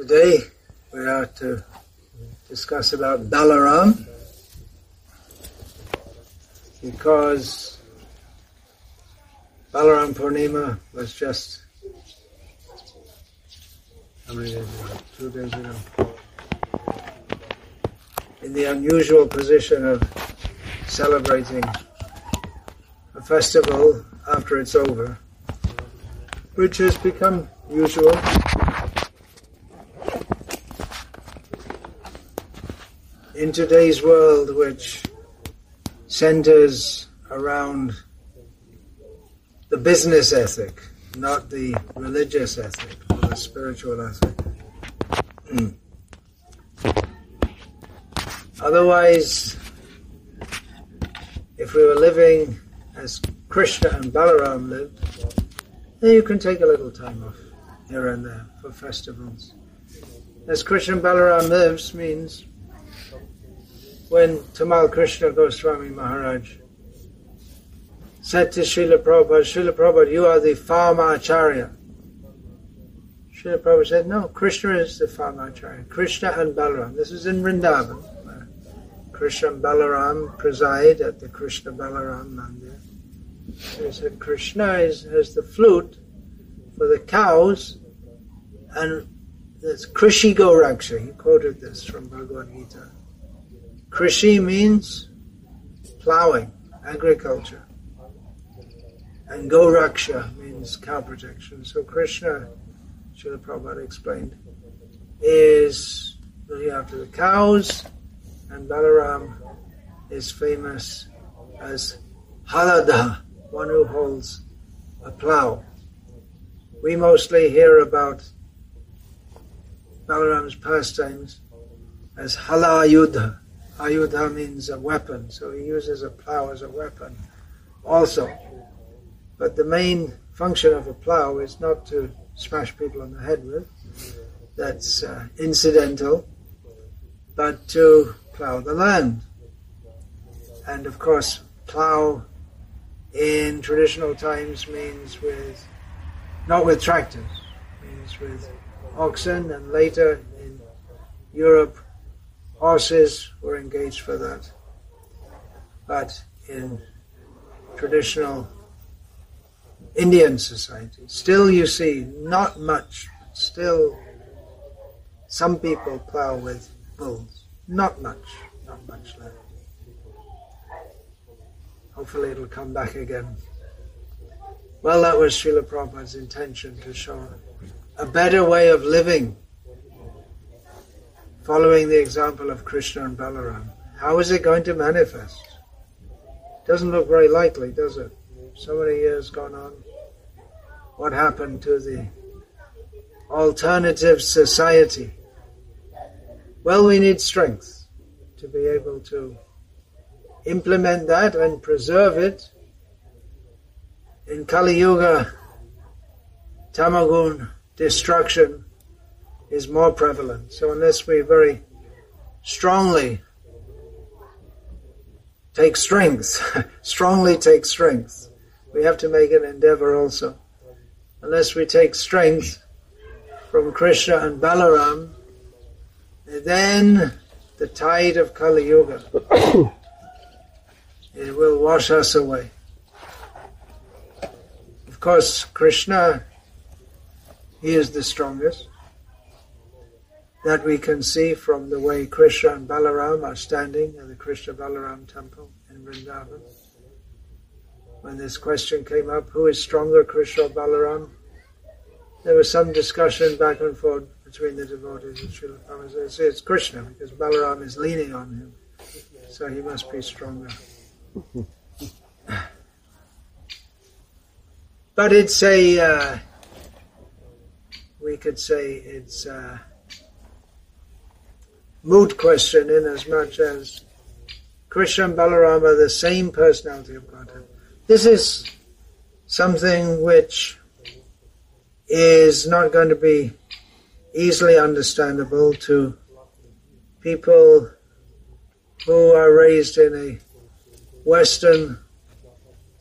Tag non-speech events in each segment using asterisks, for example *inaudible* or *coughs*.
Today we are to discuss about Balaram because Balaram Purnima was just how many days ago? Two days ago. In the unusual position of celebrating a festival after it's over, which has become usual. In today's world, which centers around the business ethic, not the religious ethic or the spiritual ethic. Hmm. Otherwise, if we were living as Krishna and Balaram lived, then you can take a little time off here and there for festivals. As Krishna and Balaram lives means when Tamal Krishna Goswami Maharaj said to Srila Prabhupada, Srila Prabhupada, you are the Farma Acharya. Srila Prabhupada said, no, Krishna is the Farma Acharya. Krishna and Balaram. This is in Vrindavan. Krishna and Balaram preside at the Krishna Balaram Mandir. He said Krishna is, has the flute for the cows and this Krishi Goraksha. He quoted this from Bhagavad Gita. Krishi means plowing, agriculture. And Goraksha means cow protection. So Krishna, Srila Prabhupada explained, is looking after the cows, and Balaram is famous as Halada, one who holds a plow. We mostly hear about Balaram's pastimes as Halayudha, Ayudha means a weapon, so he uses a plow as a weapon also. But the main function of a plow is not to smash people on the head with, that's uh, incidental, but to plow the land. And of course, plow in traditional times means with, not with tractors, means with oxen, and later in Europe, horses were engaged for that. But in traditional Indian society, still you see not much, still some people plow with bulls. Not much, not much left. Hopefully it'll come back again. Well, that was Srila Prabhupada's intention to show a better way of living following the example of Krishna and Balaram. How is it going to manifest? Doesn't look very likely, does it? So many years gone on. What happened to the alternative society? Well, we need strength to be able to implement that and preserve it. In Kali Yuga, Tamagun destruction is more prevalent. So unless we very strongly take strength, *laughs* strongly take strength, we have to make an endeavor also. Unless we take strength from Krishna and Balaram, then the tide of Kali Yuga *coughs* it will wash us away. Of course, Krishna, he is the strongest that we can see from the way Krishna and Balaram are standing at the Krishna Balaram temple in Vrindavan. When this question came up, who is stronger, Krishna or Balaram? There was some discussion back and forth between the devotees of Srila Prabhupada. Say it's Krishna because Balaram is leaning on him, so he must be stronger. *laughs* but it's a, uh, we could say it's a, moot question in as much as Krishna and Balaram are the same personality of Godhead. This is something which is not going to be easily understandable to people who are raised in a Western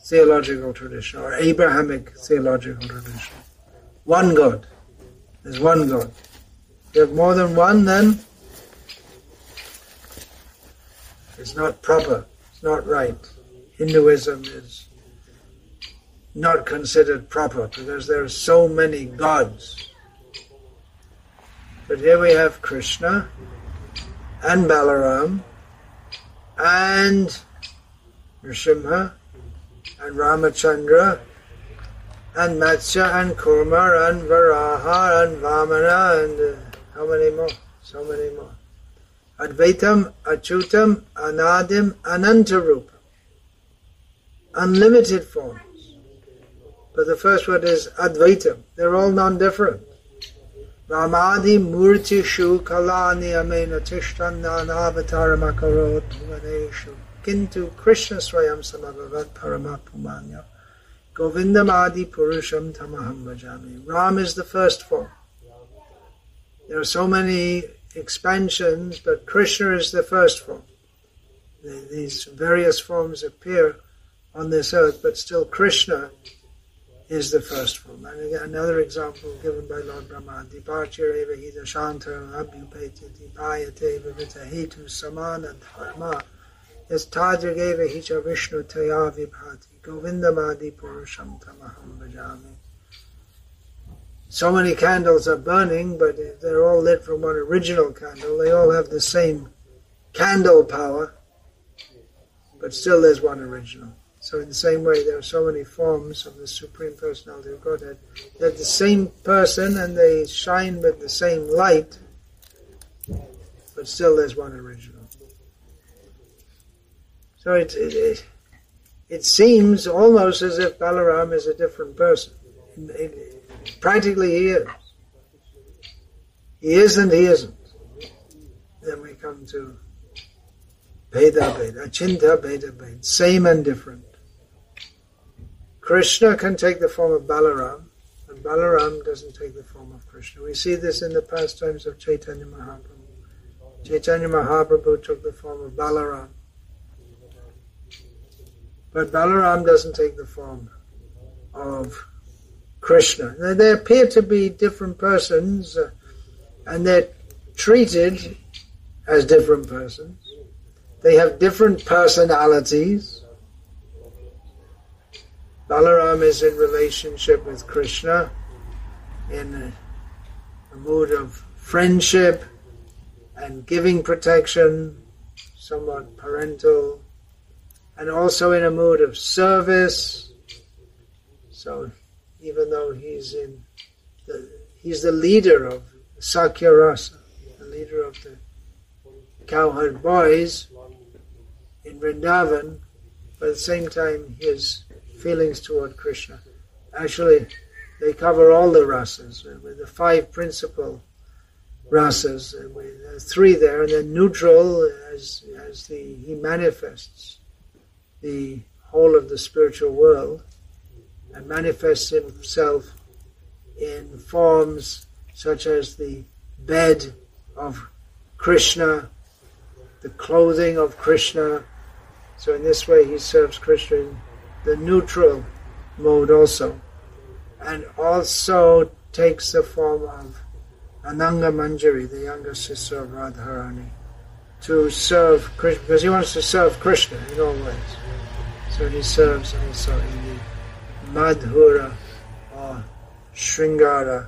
theological tradition or Abrahamic theological tradition. One God. There's one God. you have more than one, then it's not proper, it's not right. Hinduism is not considered proper because there are so many gods. But here we have Krishna and Balaram and Nrsimha and Ramachandra and Matsya and Kurma and Varaha and Vamana and uh, how many more? So many more. Advaitam, Achyutam, Anadim, Anantarupa. Unlimited forms. But the first word is Advaitam. They're all non-different. Ramadi Murti Shu Kalani Amena Tishtannanavataram Akarot Vaneshu Kintu Krishna Swayam Samabhavat Paramapumanya Govindam Adi Purusham Tamaham Bhajami. Ram is the first form. There are so many expansions, but Krishna is the first form. These various forms appear on this earth, but still Krishna is the first form. And again, another example given by Lord Brahma, Dipachir eva hita shanta abhyupeti dipayate vivita hetu samana dharma yas eva hicha vishnu taya vibhati govindamadi purusham tamaham bhajami. So many candles are burning, but they're all lit from one original candle. They all have the same candle power, but still there's one original. So in the same way, there are so many forms of the Supreme Personality of Godhead. They're the same person and they shine with the same light, but still there's one original. So it, it, it seems almost as if Balaram is a different person. It, it, practically he is. He is and he isn't. Then we come to Beda Beda, Achinta Beda Beda, same and different. Krishna can take the form of Balaram, and Balaram doesn't take the form of Krishna. We see this in the pastimes of Chaitanya Mahaprabhu. Chaitanya Mahaprabhu took the form of Balaram. But Balaram doesn't take the form of Krishna. They appear to be different persons, uh, and they're treated as different persons. They have different personalities. Balaram is in relationship with Krishna in a, a mood of friendship and giving protection, somewhat parental, and also in a mood of service. So even though he's in the, he's the leader of Sakya Rasa, the leader of the cowherd boys in Vrindavan, but at the same time his feelings toward Krishna. Actually, they cover all the rasas, uh, with the five principal rasas, uh, with uh, three there, and then neutral as, as the, he manifests the whole of the spiritual world and manifests himself in forms such as the bed of Krishna, the clothing of Krishna. So in this way he serves Krishna in the neutral mode also, and also takes the form of Ananga Manjari, the younger sister of Radharani, to serve Krishna, because he wants to serve Krishna in all ways. So he serves also in the Madhura or Shringara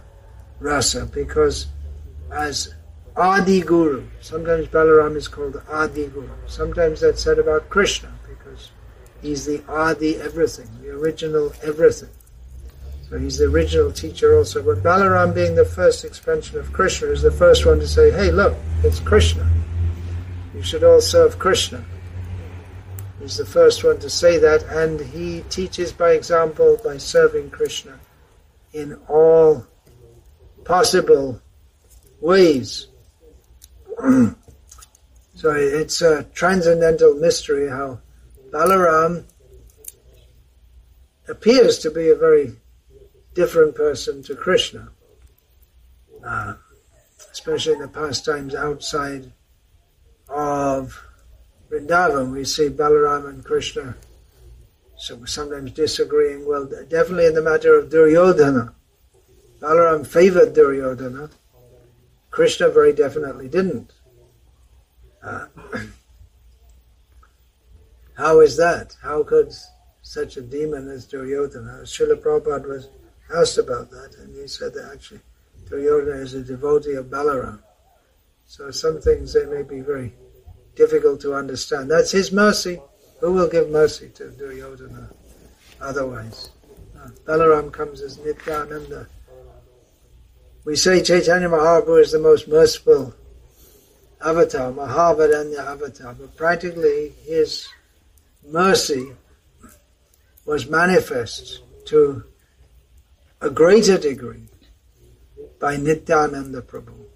rasa, because as Adi Guru, sometimes Balaram is called Adi Guru, sometimes that's said about Krishna, because He's the Adi everything, the original everything. So he's the original teacher also. But Balaram being the first expansion of Krishna is the first one to say, hey, look, it's Krishna. You should all serve Krishna. He's the first one to say that, and he teaches by example by serving Krishna in all possible ways. *clears throat* so it's a transcendental mystery how Balaram appears to be a very different person to Krishna, uh, especially in the pastimes outside of Vrindavan. We see Balaram and Krishna so sometimes disagreeing. Well, definitely in the matter of Duryodhana. Balaram favored Duryodhana, Krishna very definitely didn't. Uh, *clears throat* how is that? How could such a demon as Duryodhana? Srila Prabhupada was asked about that, and he said that actually Duryodhana is a devotee of Balaram. So some things they may be very difficult to understand. That's his mercy. Who will give mercy to Duryodhana otherwise? Uh, Balaram comes as Nityananda. We say Chaitanya Mahaprabhu is the most merciful avatar, Mahavadanya avatar, but practically his mercy was manifest to a greater degree by Nityananda Prabhu.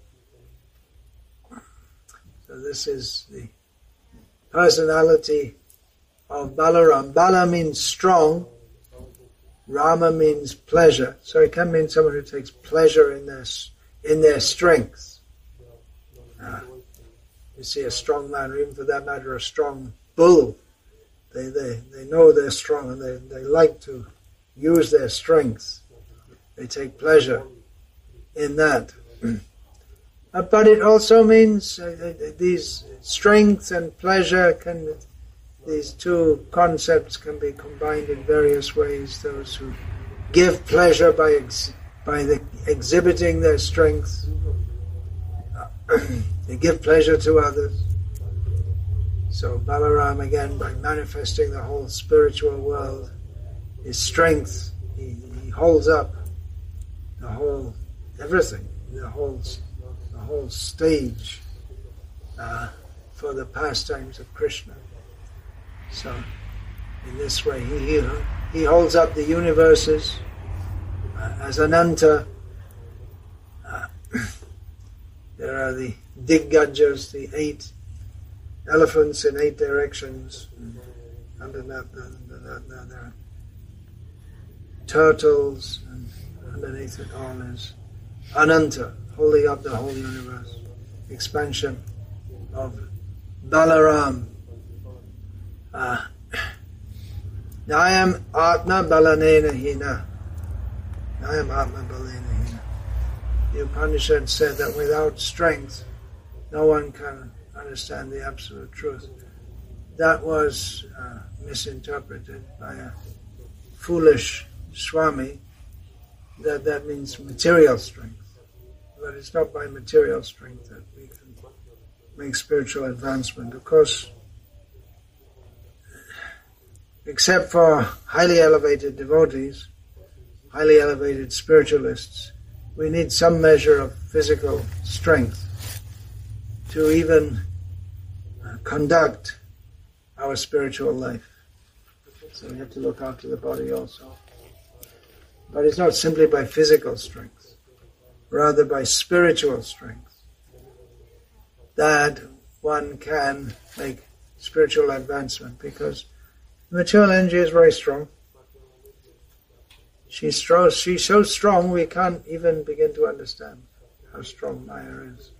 This is the personality of Balaram. Bala means strong, Rama means pleasure. So it can mean someone who takes pleasure in their, in their strength. Uh, you see a strong man, or even for that matter, a strong bull. They, they, they know they're strong and they, they like to use their strength. They take pleasure in that. *clears throat* uh, but it also means uh, uh, these strength and pleasure can, these two concepts can be combined in various ways. Those who give pleasure by, ex, by the, exhibiting their strength, *clears throat* they give pleasure to others. So Balaram again, by manifesting the whole spiritual world, his strength, he, he holds up the whole everything, the whole whole stage uh, for the pastimes of Krishna. So, in this way, he he, he holds up the universes uh, as Ananta. Uh, *clears throat* there are the Diggajas, the eight elephants in eight directions. Under that, under that, there are turtles, and underneath it all is Ananta, holding up the whole universe, expansion of Balaram. Uh, I am Atma Balanena Hina. I am Atma Balanena Hina. The Upanishad said that without strength, no one can understand the absolute truth. That was uh, misinterpreted by a foolish Swami that that means material strength. But it's not by material strength that we can make spiritual advancement. Of course, except for highly elevated devotees, highly elevated spiritualists, we need some measure of physical strength to even uh, conduct our spiritual life. So we have to look after the body also. But it's not simply by physical strength, rather by spiritual strength, that one can make spiritual advancement because the material energy is very strong. She's, strong, she's so strong we can't even begin to understand how strong Maya is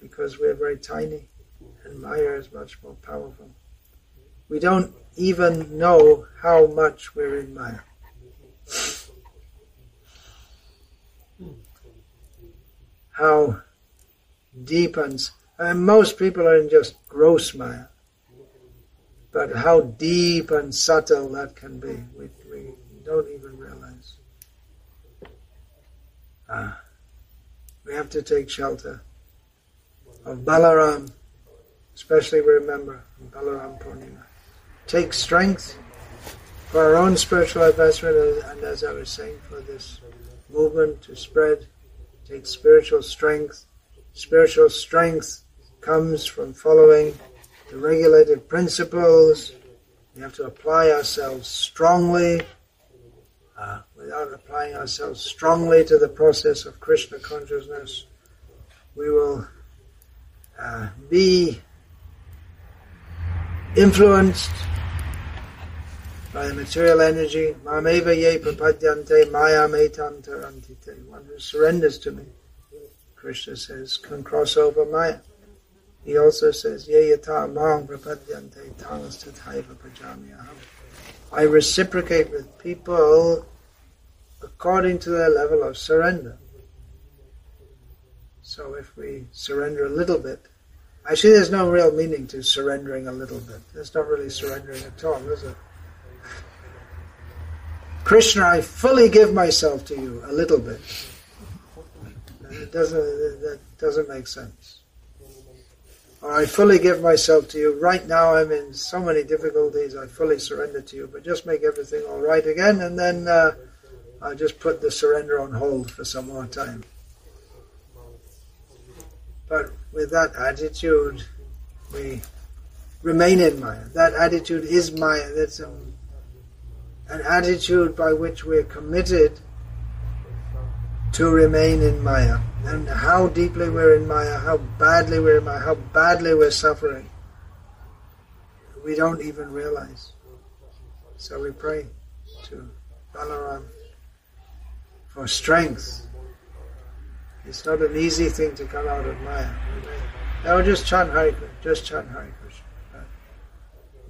because we're very tiny and Maya is much more powerful. We don't even know how much we're in Maya. How deepens, and, most people are in just gross Maya. But how deep and subtle that can be, we, we don't even realize. Uh, we have to take shelter of Balaram, especially we remember Balaram Purnima. Take strength for our own spiritual advancement, and as I was saying, for this movement to spread spiritual strength. Spiritual strength comes from following the regulated principles. We have to apply ourselves strongly. Uh, without applying ourselves strongly to the process of Krishna consciousness, we will uh, be influenced by the material energy, mameva ye prapadyante mayametam tarantite. One who surrenders to me, Krishna says, can cross over Maya. He also says, ye yata mang prapadyante tamas tathaiva prajamyaham. I reciprocate with people according to their level of surrender. So if we surrender a little bit, actually there's no real meaning to surrendering a little bit. There's not really surrendering at all, is it? Krishna, I fully give myself to you a little bit. It doesn't, that doesn't make sense. Or I fully give myself to you. Right now I'm in so many difficulties, I fully surrender to you, but just make everything all right again, and then uh, I'll just put the surrender on hold for some more time. But with that attitude, we remain in Maya. That attitude is Maya. That's a, an attitude by which we're committed to remain in Maya. And how deeply we're in Maya, how badly we're in Maya, how badly we're suffering, we don't even realize. So we pray to Balaram for strength. It's not an easy thing to come out of Maya. Now just chant Hare Krishna, just chant Hare Krishna.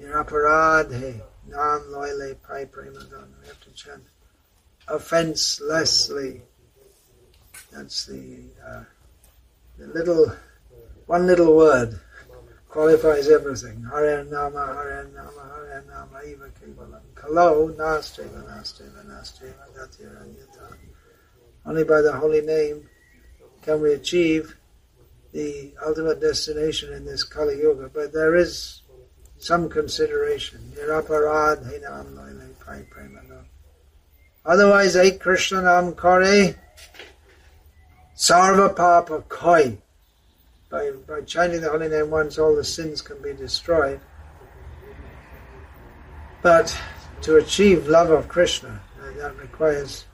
Niraparadhe, Nam Loile Pai Premadana. We have to chant offenselessly. That's the, uh, the little, one little word qualifies everything. Hare Nama, Hare Nama, Hare Nama, Eva Kevalam. Kalo, Nasteva, Nasteva, Nasteva, Gatiranyata. Only by the holy name can we achieve the ultimate destination in this Kali Yuga. But there is some consideration. Otherwise, Ek Krishna Nam Kare Sarva Papa Koi. By, by chanting the holy name once, all the sins can be destroyed. But to achieve love of Krishna, that requires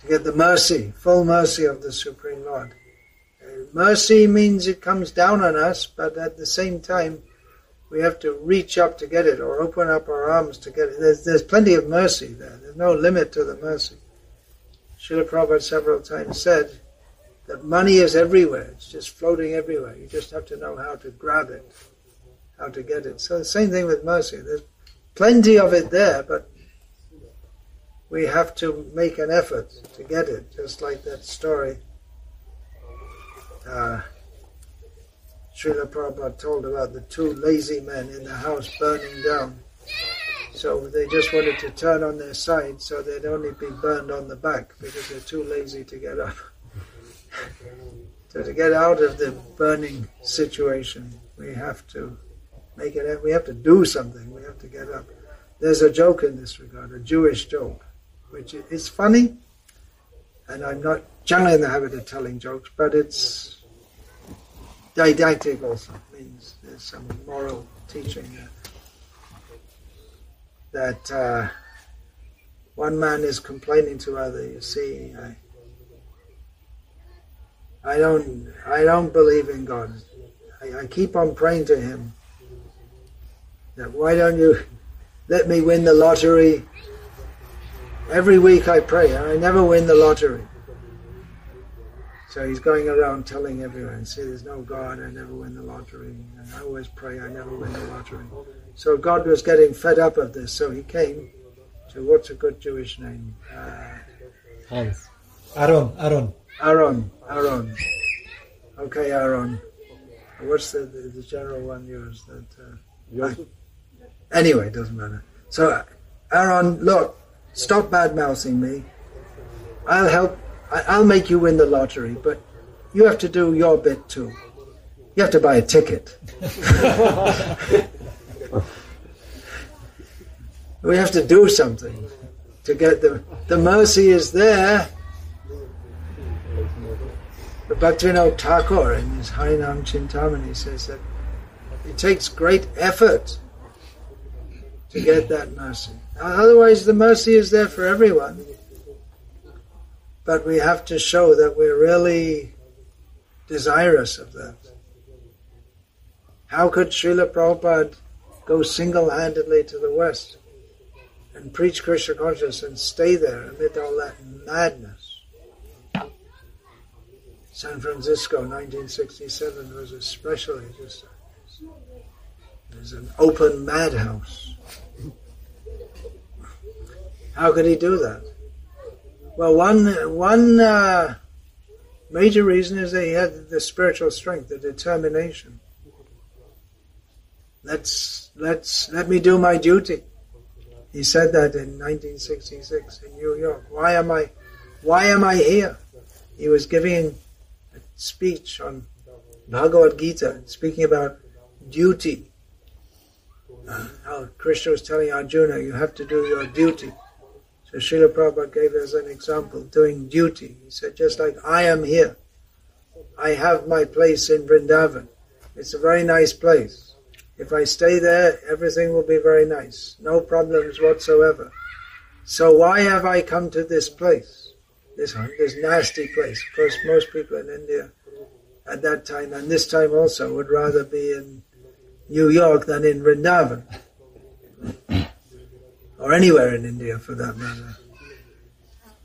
to get the mercy, full mercy of the Supreme Lord. Uh, mercy means it comes down on us, but at the same time, we have to reach up to get it or open up our arms to get it. There's, there's plenty of mercy there. There's no limit to the mercy. Srila Prabhupada several times said that money is everywhere. It's just floating everywhere. You just have to know how to grab it, how to get it. So the same thing with mercy. There's plenty of it there, but we have to make an effort to get it, just like that story uh, Srila Prabhupada told about the two lazy men in the house burning down. So they just wanted to turn on their side so they'd only be burned on the back because they're too lazy to get up. *laughs* so to get out of the burning situation, we have to make it. We have to do something. We have to get up. There's a joke in this regard, a Jewish joke which is funny, and I'm not generally in the habit of telling jokes, but it's didactic also. Means there's some moral teaching. That uh, one man is complaining to other, you see, I, I don't, I don't believe in God. I, I keep on praying to Him that why don't you *laughs* let me win the lottery Every week I pray and I never win the lottery. So he's going around telling everyone, see, there's no God, I never win the lottery. And I always pray, I never win the lottery. So God was getting fed up of this, so he came to what's a good Jewish name? Uh, Hans. Aaron, Aaron. Aaron, Aaron. Okay, Aaron. What's the, the, the general one yours? That uh, I, Anyway, it doesn't matter. So, Aaron, look, Stop bad mouthing me. I'll help. I'll make you win the lottery, but you have to do your bit too. You have to buy a ticket. *laughs* we have to do something to get the the mercy is there. But Bhaktivinoda Thakur in his Harinam Chintamani says that it takes great effort to get that mercy. Otherwise, the mercy is there for everyone. But we have to show that we're really desirous of that. How could Srila Prabhupada go single handedly to the West and preach Krishna consciousness and stay there amid all that madness? San Francisco, 1967, was especially just was an open madhouse. How could he do that? Well, one one uh, major reason is that he had the spiritual strength, the determination. Let's let's let me do my duty. He said that in 1966 in New York. Why am I why am I here? He was giving a speech on Bhagavad Gita, speaking about duty. Uh, Krishna was telling Arjuna, you have to do your duty. Srila Prabhupada gave us an example, doing duty. He said, just like I am here, I have my place in Vrindavan. It's a very nice place. If I stay there, everything will be very nice. No problems whatsoever. So why have I come to this place? This, this nasty place. Of course, most people in India at that time, and this time also, would rather be in New York than in Vrindavan. Or anywhere in India for that matter.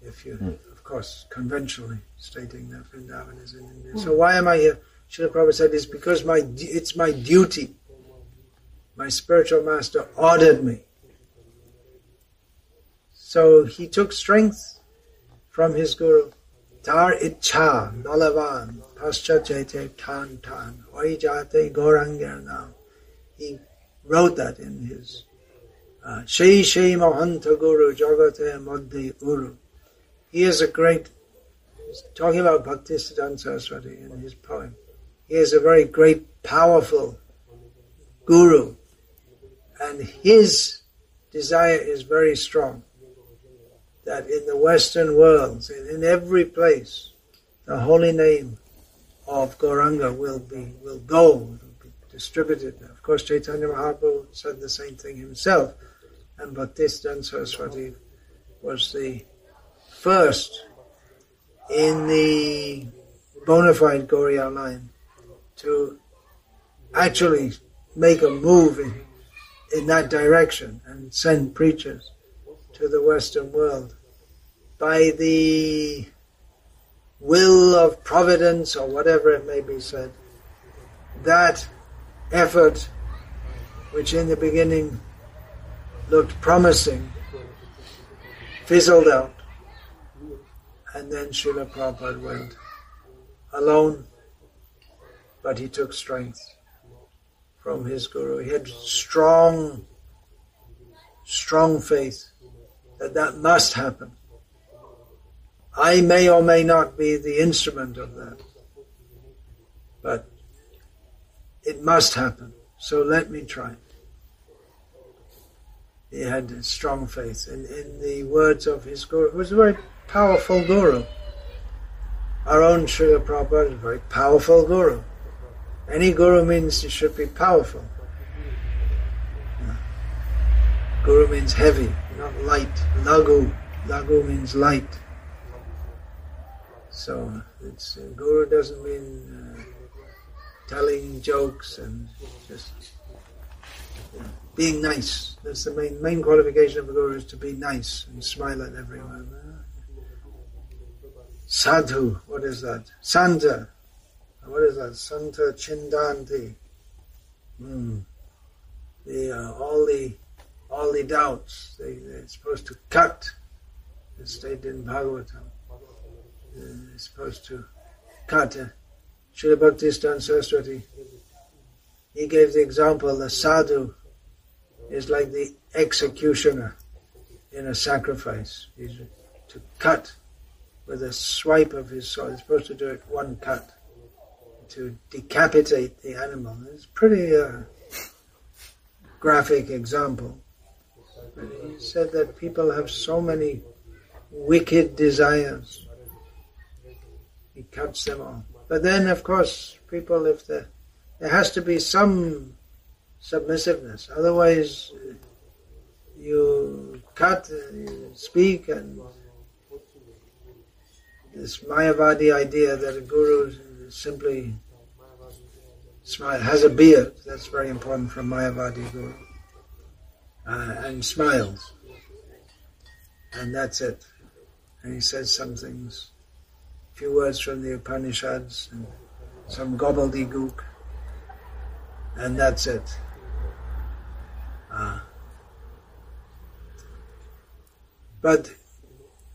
If you, hmm. of course, conventionally stating that Vrindavan is in India. So why am I here? Srila Prabhupada said, it's because my, it's my duty my spiritual master ordered me. So he took strength from his guru. Tar icha balavan paschachete tan tan oijate goranger now. He wrote that in his Shei Shei Mahanta Guru Jagate Madhi Guru. He is a great, talking about Bhaktisiddhanta Saraswati in his poem. He is a very great, powerful guru and his desire is very strong that in the Western world, in every place, the holy name of Gauranga will be will go, will be distributed. Of course, Chaitanya Mahaprabhu said the same thing himself, and Bhaktisiddhanta Saraswati was the first in the bona fide Gauriya line to actually make a move in in that direction and send preachers to the Western world by the will of providence or whatever it may be said. That effort, which in the beginning looked promising, fizzled out, and then Srila Prabhupada went alone, but he took strength from his guru. He had strong, strong faith that that must happen. I may or may not be the instrument of that, but it must happen. So let me try. He had strong faith in, in the words of his guru, who was a very powerful guru. Our own Srila Prabhupada is a very powerful guru. Any guru means it should be powerful. Guru means heavy, not light. Lagu, lagu means light. So it's uh, guru doesn't mean uh, telling jokes and just being nice. That's the main main qualification of a guru is to be nice and smile at everyone. Sadhu, what is that? Santa, what is that? Santa Chindanti. Hmm. The uh, all the all the doubts they, they're supposed to cut. It's stated in Bhagavatam. They're supposed to cut. Uh, Srila Bhaktisiddhanta Saraswati. He gave the example: the sadhu is like the executioner in a sacrifice. He's to cut with a swipe of his sword. He's supposed to do it one cut to decapitate the animal. It's pretty uh, graphic example. But he said that people have so many wicked desires. He cuts them off. But then, of course, people, if there, there has to be some submissiveness. Otherwise, you cut, you speak, and this Mayavadi idea that a guru simply smile, has a beard. That's very important for Mayavadi Guru. Uh, and smiles. And that's it. And he says some things, a few words from the Upanishads, and some gobbledygook, and that's it. Uh, but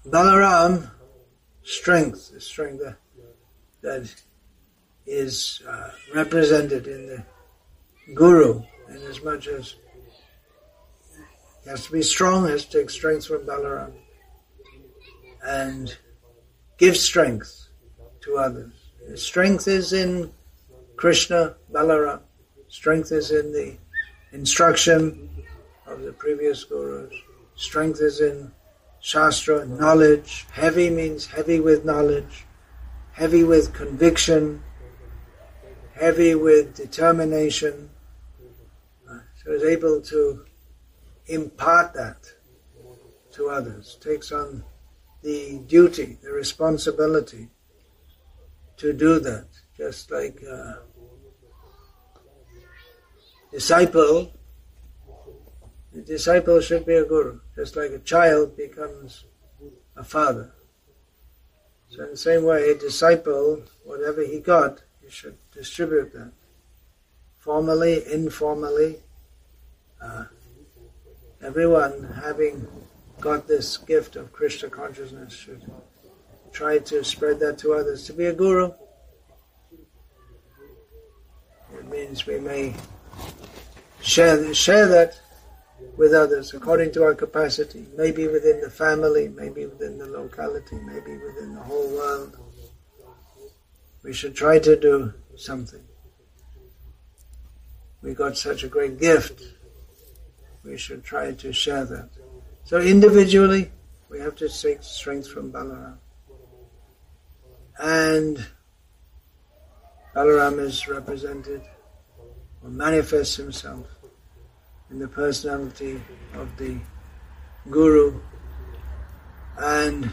Balaram, strength, is strength. that is uh, represented in the guru, in as much as he has to be strong, has to take strength from Balaram, and give strength to others. Strength is in Krishna, Balaram. Strength is in the instruction of the previous gurus. Strength is in Shastra, knowledge. Heavy means heavy with knowledge, heavy with conviction, heavy with determination. So is able to impart that to others, takes on the duty, the responsibility to do that. Just like a disciple, the disciple should be a guru, just like a child becomes a father. So in the same way, a disciple, whatever he got, he should distribute that. Formally, informally, uh, everyone having got this gift of Krishna consciousness should try to spread that to others. To be a guru, it means we may share, share that with others according to our capacity, maybe within the family, maybe within the locality, maybe within the whole world. We should try to do something. We got such a great gift. We should try to share that. So individually, we have to take strength from Balaram. And Balaram is represented or manifests himself in the personality of the Guru and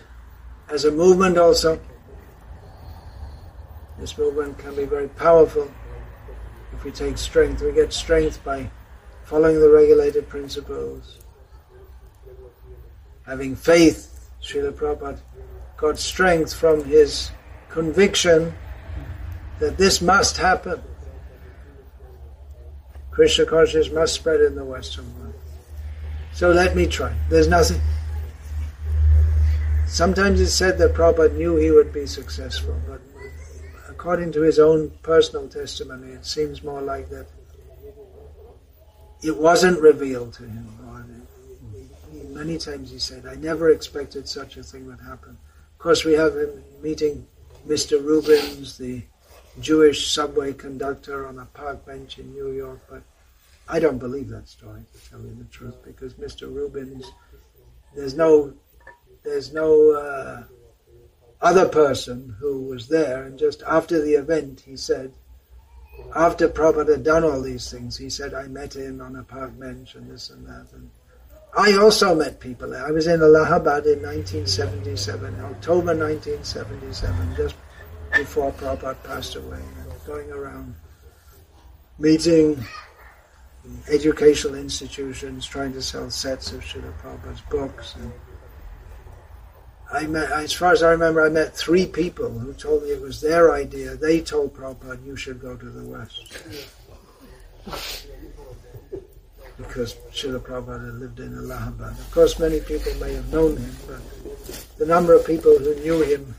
as a movement also. This movement can be very powerful if we take strength. We get strength by following the regulated principles, having faith. Srila Prabhupada got strength from his conviction that this must happen. Krishna consciousness must spread in the Western world. So let me try. There's nothing. Sometimes it's said that Prabhupada knew he would be successful, but according to his own personal testimony, it seems more like that it wasn't revealed to him. Many times he said, I never expected such a thing would happen. Of course, we have him meeting Mr. Rubens, the Jewish subway conductor on a park bench in New York, but I don't believe that story, to tell you the truth, because Mr. Rubens, there's no, there's no uh, other person who was there, and just after the event, he said, after Prabhupada had done all these things, he said, I met him on a park bench and this and that. And I also met people. I was in Allahabad in 1977, October 1977, just before Prabhupada passed away, and going around meeting educational institutions, trying to sell sets of Srila Prabhupada's books. And I met, as far as I remember, I met three people who told me it was their idea. They told Prabhupada, you should go to the West. Because Srila Prabhupada lived in Allahabad. Of course, many people may have known him, but the number of people who knew him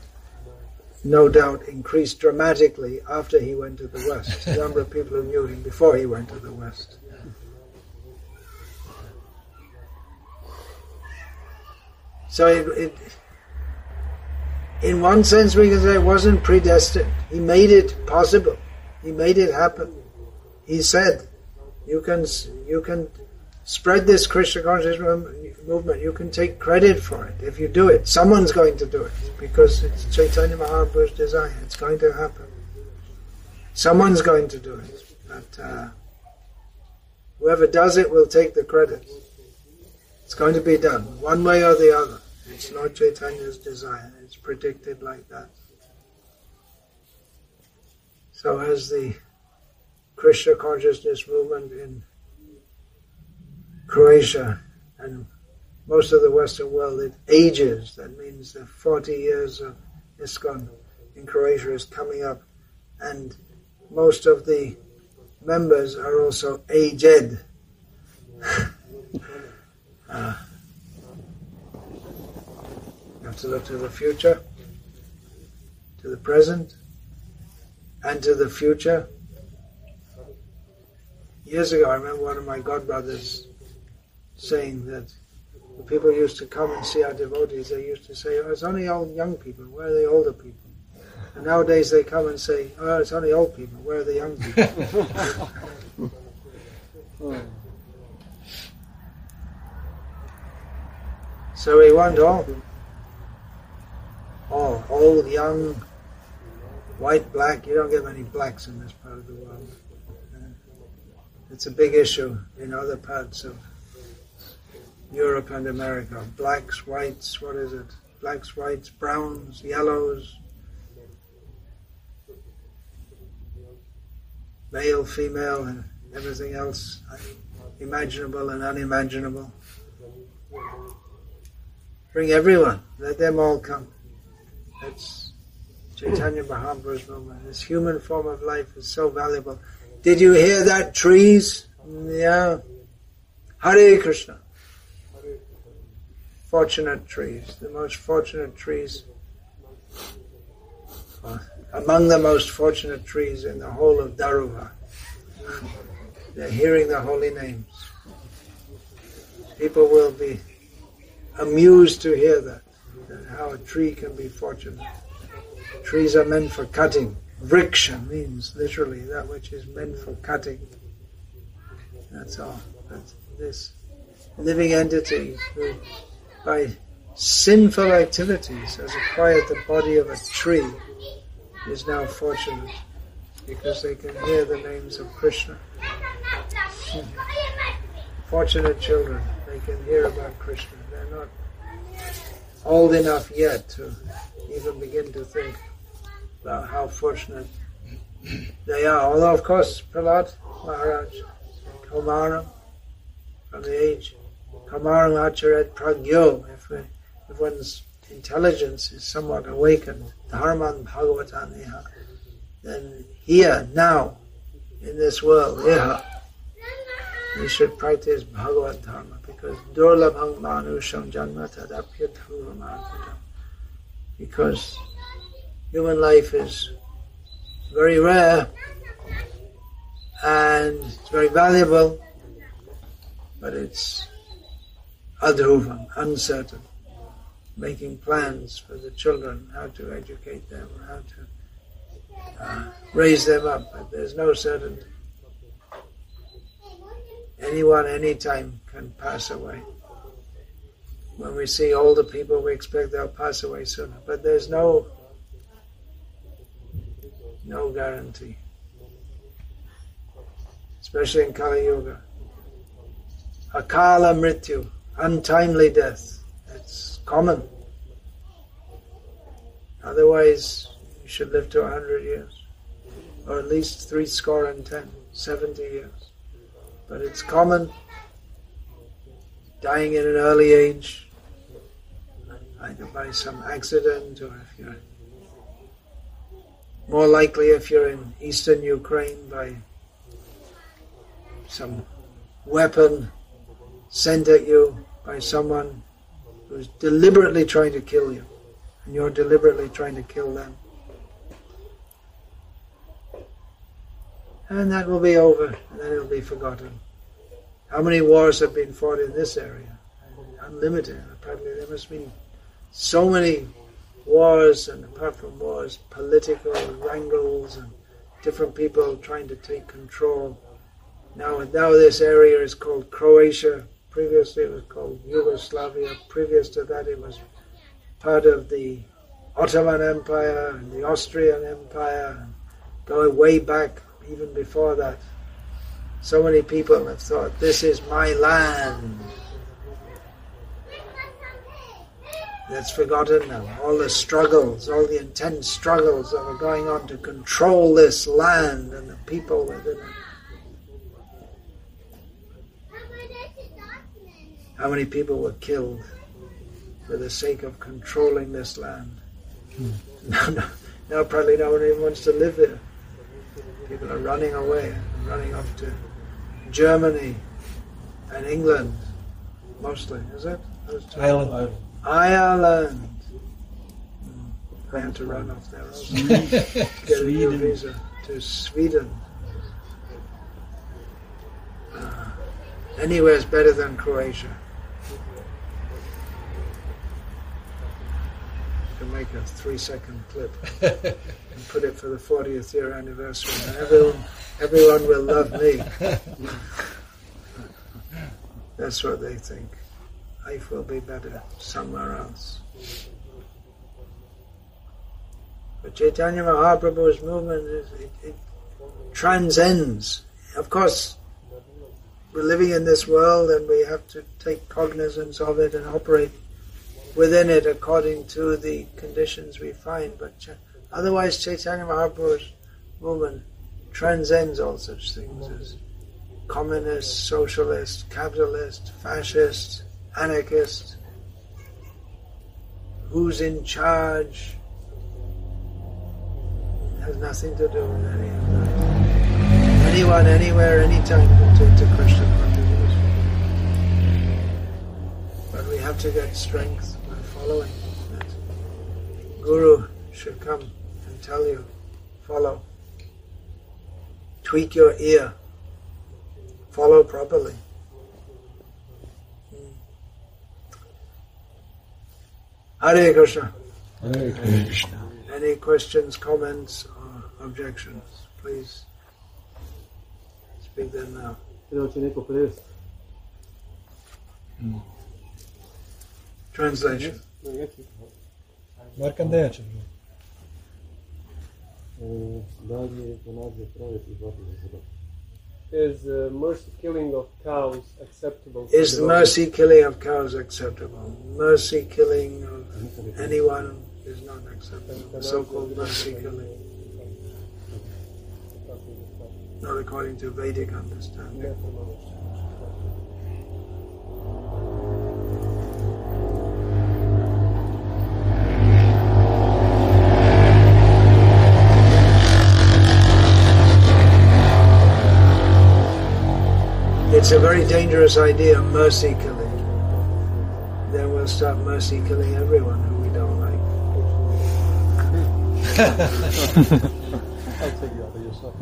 no doubt increased dramatically after he went to the West. The number of people who knew him before he went to the West. So it, it, in one sense, we can say it wasn't predestined. He made it possible. He made it happen. He said, "You can, you can spread this Krishna consciousness movement. You can take credit for it if you do it. Someone's going to do it because it's Chaitanya Mahaprabhu's desire. It's going to happen. Someone's going to do it. But uh, whoever does it will take the credit. It's going to be done one way or the other. It's not Chaitanya's desire. It's predicted like that. So as the Krishna consciousness movement in Croatia and most of the Western world, it ages. That means the 40 years of ISKCON in Croatia is coming up, and most of the members are also aged. *laughs* uh, you have to look to the future, to the present, and to the future. Years ago, I remember one of my godbrothers saying that the people used to come and see our devotees. They used to say, "Oh, it's only old young people. Where are the older people?" And nowadays they come and say, "Oh, it's only old people. Where are the young people?" *laughs* so we want all, all old, young, white, black. You don't get many blacks in this part of the world. It's a big issue in other parts of Europe and America. Blacks, whites, what is it? Blacks, whites, browns, yellows, male, female, and everything else uh, imaginable and unimaginable. Bring everyone. Let them all come. That's Chaitanya Mahaprabhu's movement. This human form of life is so valuable. Did you hear that, trees? Yeah. Hare Krishna. Fortunate trees, the most fortunate trees, uh, among the most fortunate trees in the whole of Daruvar. They're hearing the holy names. People will be amused to hear that, that how a tree can be fortunate. Trees are meant for cutting. Vriksha means literally that which is meant for cutting. That's all. That's this living entity who, by sinful activities, has acquired the body of a tree is now fortunate because they can hear the names of Krishna. Hmm. Fortunate children, they can hear about Krishna. They're not old enough yet to even begin to think about how fortunate they are. Although, of course, Prahlad Maharaj, Kaumara, from the age, Kamaram Acharet Pragyo, if, if one's intelligence is somewhat awakened, Dharman Bhagavatam then here, now, in this world, iha, we should practice Bhagavad Dharma because Durlabhang Manusham Janma Tadapyathuram Because human life is very rare and it's very valuable, but it's adhruvam, uncertain. Making plans for the children, how to educate them, how to uh, raise them up, but there's no certainty. Anyone, anytime can pass away. When we see older people, we expect they'll pass away sooner, but there's no no guarantee. Especially in Kali Yuga. Akala Mrityu, untimely death. It's common. Otherwise, you should live to a hundred years. Or at least three score and ten, seventy years. But it's common. Dying at an early age, either by some accident or if you're more likely if you're in eastern Ukraine by some weapon sent at you by someone who's deliberately trying to kill you, and you're deliberately trying to kill them. And that will be over, and then it'll be forgotten. How many wars have been fought in this area? Unlimited. Apparently, there must be so many wars, and apart from wars, political wrangles and different people trying to take control. Now, now this area is called Croatia. Previously, it was called Yugoslavia. Previous to that, it was part of the Ottoman Empire and the Austrian Empire, going way back even before that. So many people have thought, this is my land. That's forgotten now. All the struggles, all the intense struggles that were going on to control this land and the people within it. How many people were killed for the sake of controlling this land? Hmm. *laughs* Now, now, now, probably no one even wants to live there. People are running away, running off to Germany and England, mostly, is it? Ireland. Ireland. I had to run off there also. Get a new visa. to Sweden. Uh, anywhere is better than Croatia. Make a three-second clip and put it for the 40th year anniversary, and everyone, everyone will love me. That's what they think. Life will be better somewhere else. But Chaitanya Mahaprabhu's movement, is, it, it transcends. Of course, we're living in this world and we have to take cognizance of it and operate within it according to the conditions we find. But ch- otherwise, Chaitanya Mahaprabhu's movement transcends all such things as communist, socialist, capitalist, fascist, anarchist, who's in charge, has nothing to do with any of that. Anyone, anywhere, anytime can take to Krishna consciousness. But we have to get strength following that. Guru should come and tell you, follow. Tweak your ear. Follow properly. Hmm. Hare Krishna. Hare Krishna. Any questions, comments, or objections? Please speak them now. Translation. Markandeya će biti. Is uh, mercy killing of cows acceptable? Is the mercy killing of cows acceptable? Mercy killing of anyone is not acceptable. So-called mercy killing, not according to Vedic understanding. A very dangerous idea, mercy killing. Then we'll start mercy killing everyone who we don't like. I'll take you out of yourself.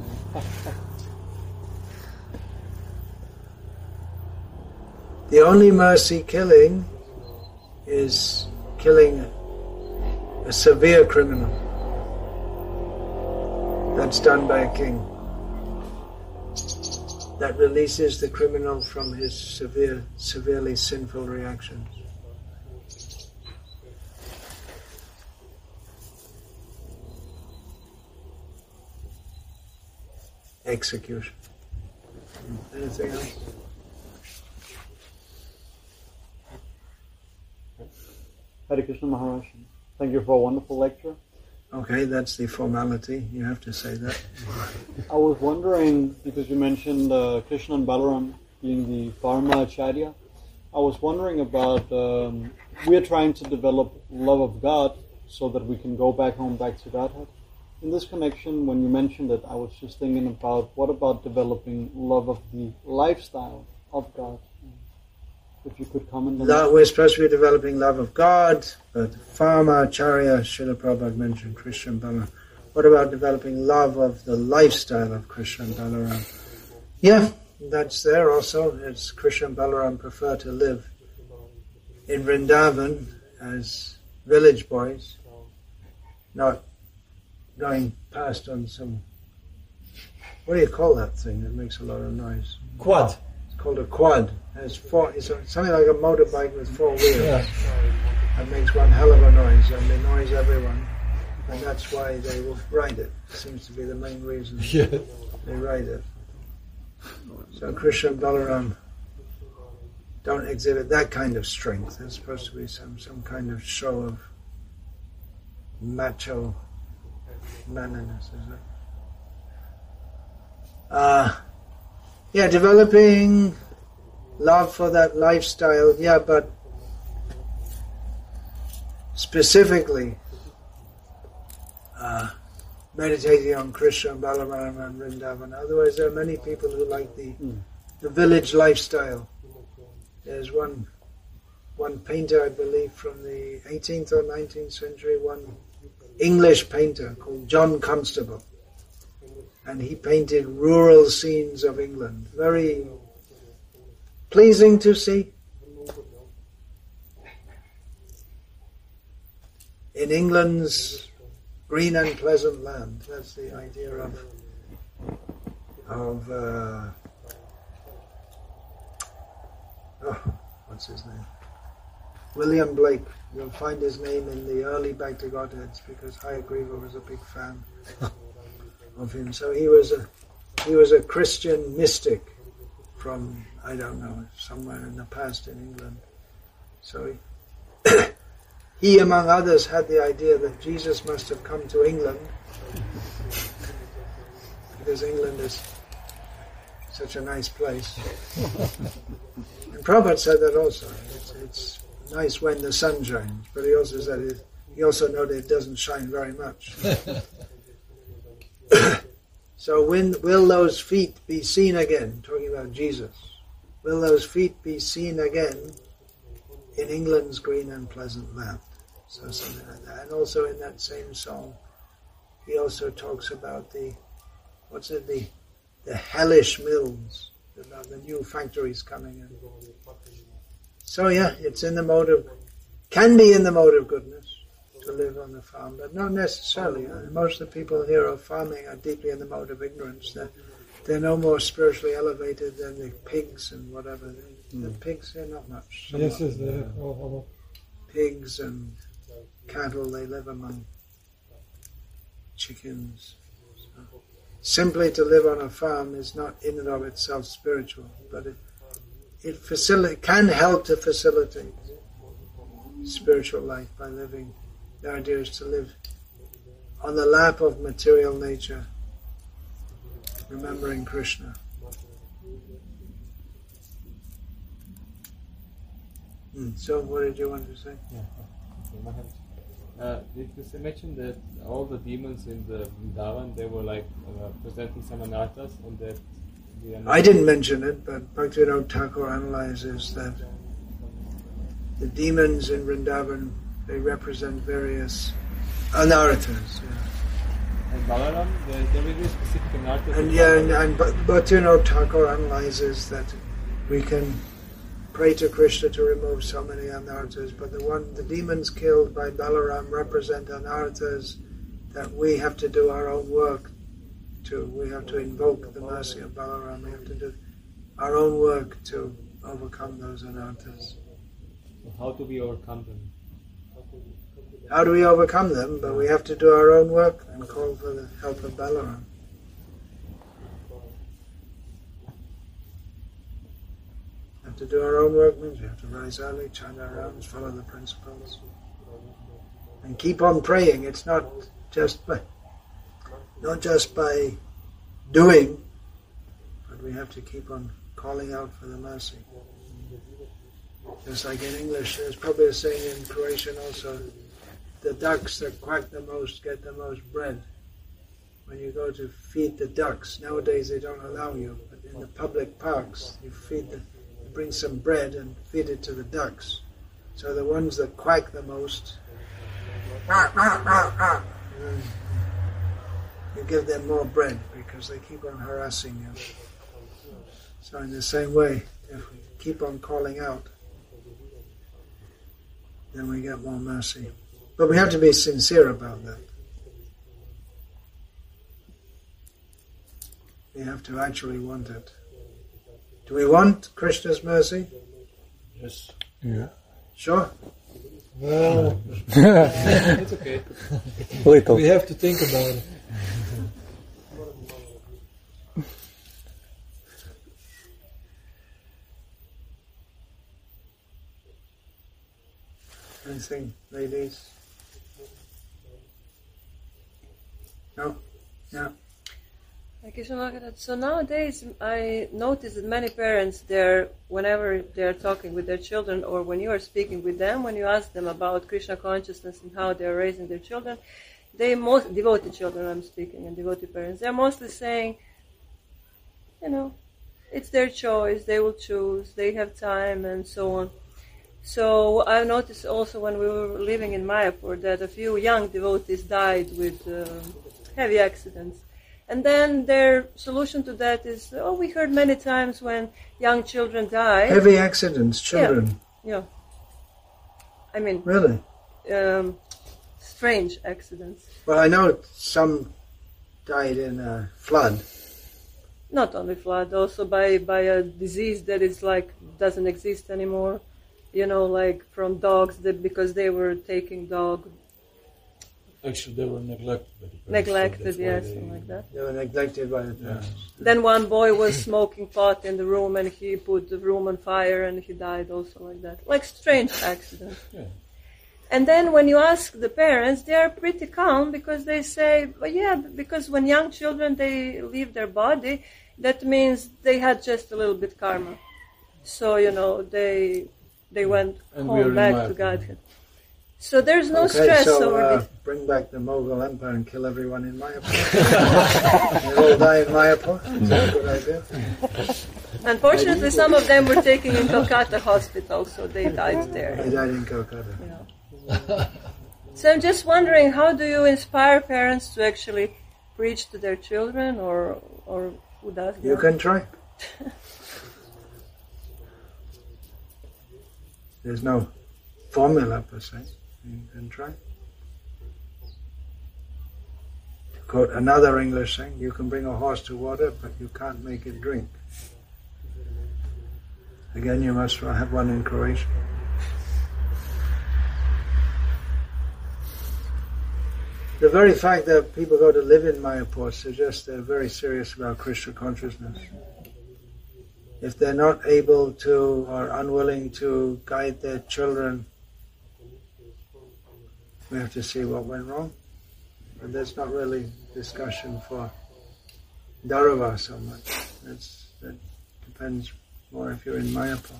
The only mercy killing is killing a severe criminal. That's done by a king. That releases the criminal from his severe, severely sinful reactions. Execution. Anything else? Hare Krishna Maharaj. Thank you for a wonderful lecture. Okay, that's the formality. You have to say that. I was wondering, because you mentioned uh, Krishna and Balaram being the Dharma Acharya, I was wondering about, um, we're trying to develop love of God so that we can go back home, back to Godhead. In this connection, when you mentioned it, I was just thinking about what about developing love of the lifestyle of God? If you could comment on that. Love, we're supposed to be developing love of God, but Dharma Acharya Srila Prabhupada mentioned Krishna and Balaram. What about developing love of the lifestyle of Krishna and Balaram? Yeah, that's there also. It's Krishna and Balaram prefer to live in Vrindavan as village boys, not going past on some. What do you call that thing that makes a lot of noise? Quad. It's called a quad. It's four. It's something like a motorbike with four wheels. Yeah. That makes one hell of a noise, and they noise everyone. And that's why they will ride it. Seems to be the main reason *laughs* Yeah. they ride it. So Krishna and Balaram don't exhibit that kind of strength. There's supposed to be some, some kind of show of macho manliness, is it? Uh, yeah, developing love for that lifestyle, yeah, but specifically uh, meditating on Krishna, Balaram, and Vrindavan. Otherwise, there are many people who like the, the village lifestyle. There's one one painter, I believe, from the 18th or 19th century, one English painter called John Constable. and he painted rural scenes of England, very pleasing to see. In England's green and pleasant land, that's the idea of of uh, oh, what's his name? William Blake. You'll find his name in the early Back to Godheads because Hayagriva was a big fan of him. So he was a he was a Christian mystic from I don't know somewhere in the past in England. So he, *coughs* he among others had the idea that Jesus must have come to England because England is such a nice place. *laughs* and Prabhupada said that also. It's, it's, nice when the sun shines, but he also said it, he also noted it doesn't shine very much. *laughs* *coughs* so when will those feet be seen again? Talking about Jesus. Will those feet be seen again in England's green and pleasant land? So something like that. And also in that same song, he also talks about the what's it the the hellish mills, about the new factories coming in. So yeah, it's in the mode of, can be in the mode of goodness to live on the farm, but not necessarily. Most of the people here of farming are deeply in the mode of ignorance. They're, they're no more spiritually elevated than the pigs and whatever. The, mm. the pigs, they're not much. Yes, yes, they oh, Pigs and cattle, they live among chickens. Simply to live on a farm is not in and of itself spiritual, but it, it facil- can help to facilitate spiritual life by living. The idea is to live on the lap of material nature, remembering Krishna. Hmm. So, what did you want to say? Yeah. Uh, did you mention that all the demons in the Vrindavan they were like uh, presenting some anarthas and that I didn't mention it, but Bhaktivinoda Thakur analyzes that the demons in Vrindavan they represent various anarthas. Yeah. And Balaram, there, there is specific anarthas. And yeah, and, and Bhaktivinoda Thakur analyzes that we can pray to Krishna to remove so many anarthas, but the one, the demons killed by Balaram represent anarthas that we have to do our own work to. We have to invoke the mercy of Balaram. We have to do our own work to overcome those anarthas. So how do we overcome them? How do we overcome them? But we have to do our own work and call for the help of Balaram. have to do our own work means we have to rise early, chant our rounds, follow the principles, and keep on praying. It's not just by, not just by doing, but we have to keep on calling out for the mercy. Just like in English, there's probably a saying in Croatian also: the ducks that quack the most get the most bread. When you go to feed the ducks, nowadays they don't allow you, but in the public parks, you feed the bring some bread and feed it to the ducks. So the ones that quack the most, mm, you give them more bread because they keep on harassing you. So in the same way, if we keep on calling out, then we get more mercy. But we have to be sincere about that. We have to actually want it. Do we want Krishna's mercy? Yes. Yeah. Sure. Well, *laughs* it's okay. Little. We have to think about it. Anything, ladies? No? No? So nowadays, I notice that many parents, they're whenever they're talking with their children, or when you are speaking with them, when you ask them about Krishna consciousness and how they're raising their children, they most devoted children. I'm speaking and devoted parents. They're mostly saying, you know, it's their choice. They will choose. They have time, and so on. So I noticed also when we were living in Mayapur that a few young devotees died with uh, heavy accidents And then their solution to that is, oh, we heard many times when young children die. Heavy accidents, children. Yeah. I mean, Really? um, strange accidents. Well, I know some died in a flood. Not only flood, also by, by a disease that is like doesn't exist anymore. You know, like from dogs that because they were taking dog Actually, they were neglected. by the parents, so neglected, that's yes, they- something like that. They were neglected by the Yeah. parents. Then one boy was smoking pot in the room and he put the room on fire and he died also like that. Like strange accident. Yeah. And then when you ask the parents, they are pretty calm because they say, well, yeah, because when young children they leave their body, that means they had just a little bit karma. So you know they they mm. went And home back to Godhead. So there's no okay, stress so over uh, bring back the Mughal Empire and kill everyone in Mayapur. they all die in Mayapur. Is that a good idea? Unfortunately, some of them were taken in Kolkata hospital, so they died there. They died in Kolkata. Yeah. So I'm just wondering, how do you inspire parents to actually preach to their children, or or who does that? You can try. *laughs* There's no formula per se. Can try. To quote another English saying, you can bring a horse to water, but you can't make it drink. Again, you must have one in Croatia. The very fact that people go to live in Mayapur suggests they're very serious about Krishna consciousness. If they're not able to or unwilling to guide their children, we have to see what went wrong. But that's not really discussion for Daruvar so much. That's, that depends more if you're in Mayapur.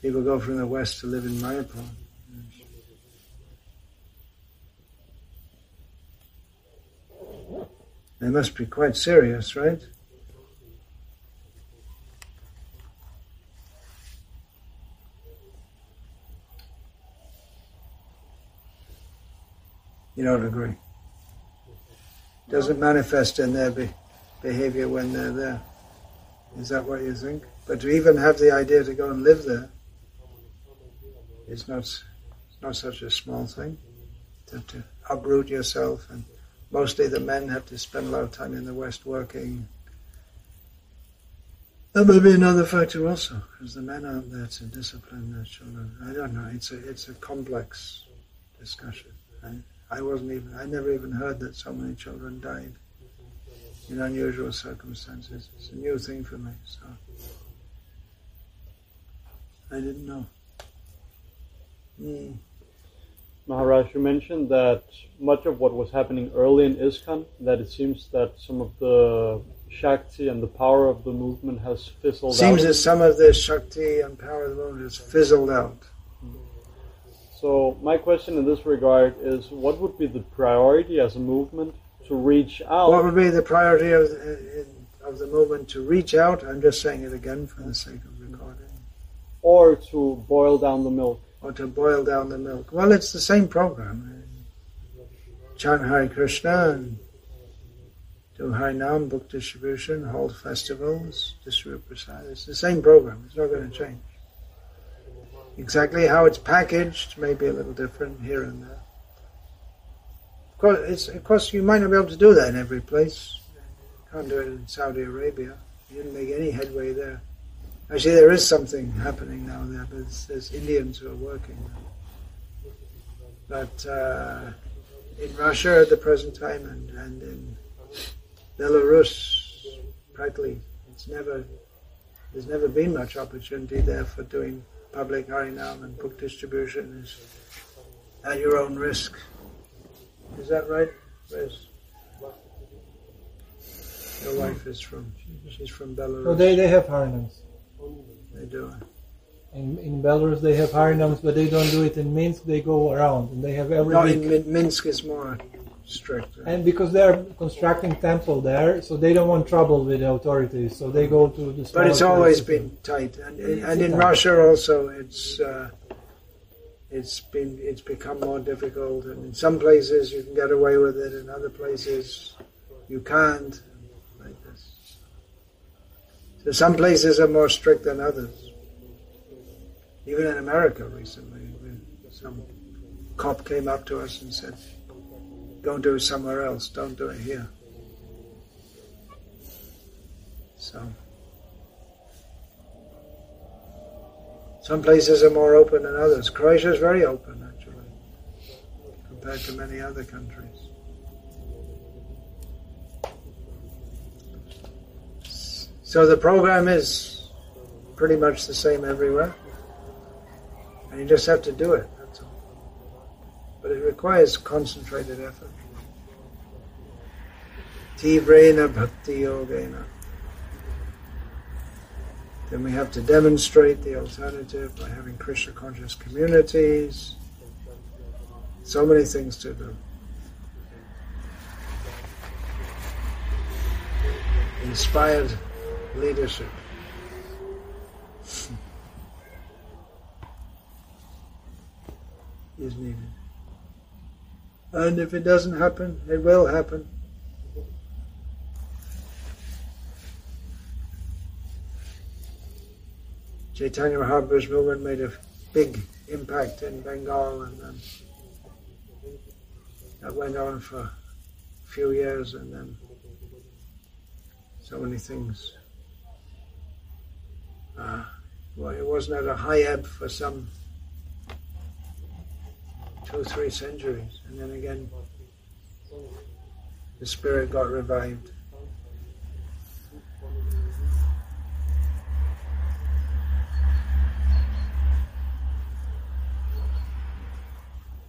People go from the west to live in Mayapur. They must be quite serious, right? You don't agree? Doesn't manifest in their be- behavior when they're there. Is that what you think? But to even have the idea to go and live there is not not such a small thing. To, to uproot yourself, and mostly the men have to spend a lot of time in the West working. That may be another factor also, because the men aren't there to discipline their children. I don't know. It's a it's a complex discussion. I, I wasn't even I never even heard that so many children died in unusual circumstances. It's a new thing for me, so I didn't know. Mm. Maharaj, you mentioned that much of what was happening early in ISKCON, that it seems that some of the Shakti and the power of the movement has fizzled Seems out. Seems that some of the Shakti and power of the movement has fizzled out. So my question in this regard is, what would be the priority as a movement to reach out? What would be the priority of the, of the movement to reach out? I'm just saying it again for the sake of recording. or to boil down the milk? Or to boil down the milk. Well, it's the same program. Chant Hare Krishna and do Harinam, book distribution, hold festivals, distribute prasad. It's the same program. It's not going to change. Exactly how it's packaged may be a little different here and there. Of course, of course, you might not be able to do that in every place. You can't do it in Saudi Arabia. You didn't make any headway there. Actually, there is something happening now and there, but there's Indians who are working. But uh, in Russia at the present time and, and in Belarus, practically, it's never there's never been much opportunity there for doing public harinam and book distribution is at your own risk. Is that right, Liz? Your wife is from she's from Belarus. So they, they have harinams. They do. In, in Belarus they have harinams, but they don't do it in Minsk. They go around and they have every No, in Minsk is more strict. right? And because they're constructing temple there, so they don't want trouble with the authorities, so they go to the. But it's always been tight, and and in Russia also, it's uh, it's been it's become more difficult, and in some places you can get away with it, in other places you can't. Like this. So some places are more strict than others. Even in America recently, when some cop came up to us and said, "Don't do it somewhere else. Don't do it here." So. Some places are more open than others. Croatia is very open, actually, compared to many other countries. So the program is pretty much the same everywhere, and you just have to do it. But it requires concentrated effort. Tivrena bhakti yogena. Then we have to demonstrate the alternative by having Krishna conscious communities. So many things to do. Inspired leadership. *laughs* is needed. And if it doesn't happen, it will happen. Chaitanya Mahaprabhu's movement made a big impact in Bengal, and then that went on for a few years, and then so many things. Uh, well, it wasn't at a high ebb for some two, or three centuries, and then again the spirit got revived.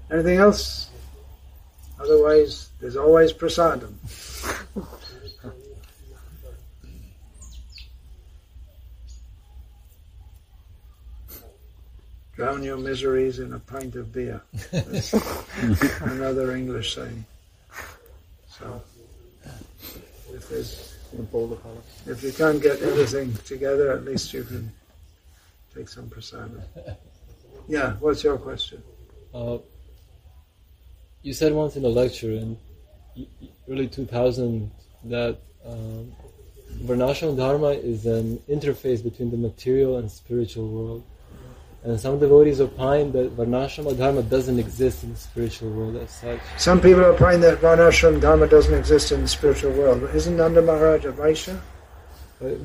Anything else? Otherwise, there's always prasadam. *laughs* Drown your miseries in a pint of beer. That's *laughs* another English saying. So, if there's if you can't get everything together, at least you can take some prasadam. Yeah, what's your question? Uh, you said once in a lecture in early 2000 that um, Varnashram Dharma is an interface between the material and spiritual world. And some devotees opine that Varnashram Dharma doesn't exist in the spiritual world as such. Some people are opine that Varnashram Dharma doesn't exist in the spiritual world. But isn't Nanda Maharaj a Vaishya?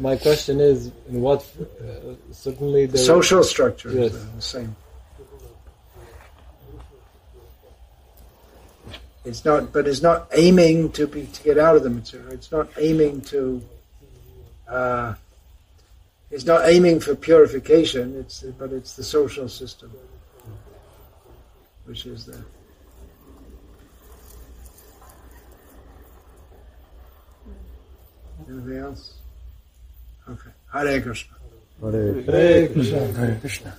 My question is, in what uh, certainly The social structure Yes. is the same. It's not, but it's not aiming to be to get out of the material. It's not aiming to. Uh, it's not aiming for purification. It's but it's the social system, which is there. Anything else? Okay. Hare Krishna. Hare Krishna. Hare Krishna.